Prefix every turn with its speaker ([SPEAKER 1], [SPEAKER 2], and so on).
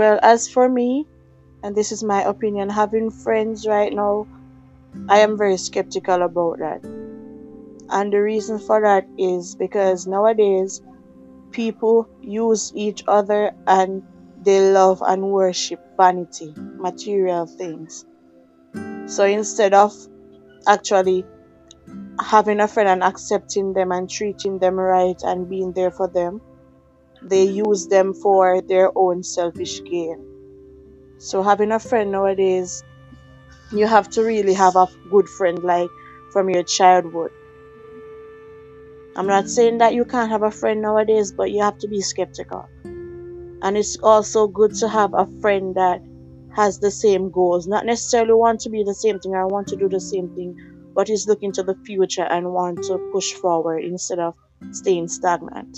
[SPEAKER 1] Well, as for me, and this is my opinion, having friends right now, I am very skeptical about that. And the reason for that is because nowadays people use each other and they love and worship vanity, material things. So instead of actually having a friend and accepting them and treating them right and being there for them, they use them for their own selfish gain. So having a friend nowadays, you have to really have a good friend like from your childhood. I'm not saying that you can't have a friend nowadays, but you have to be skeptical. And it's also good to have a friend that has the same goals, not necessarily want to be the same thing or want to do the same thing, but is looking to the future and want to push forward instead of staying stagnant.